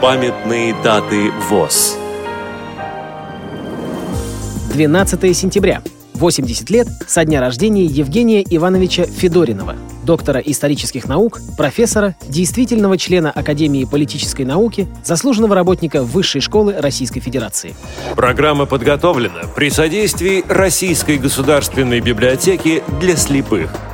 Памятные даты ВОЗ. 12 сентября. 80 лет со дня рождения Евгения Ивановича Федоринова, доктора исторических наук, профессора, действительного члена Академии политической науки, заслуженного работника Высшей школы Российской Федерации. Программа подготовлена при содействии Российской государственной библиотеки для слепых –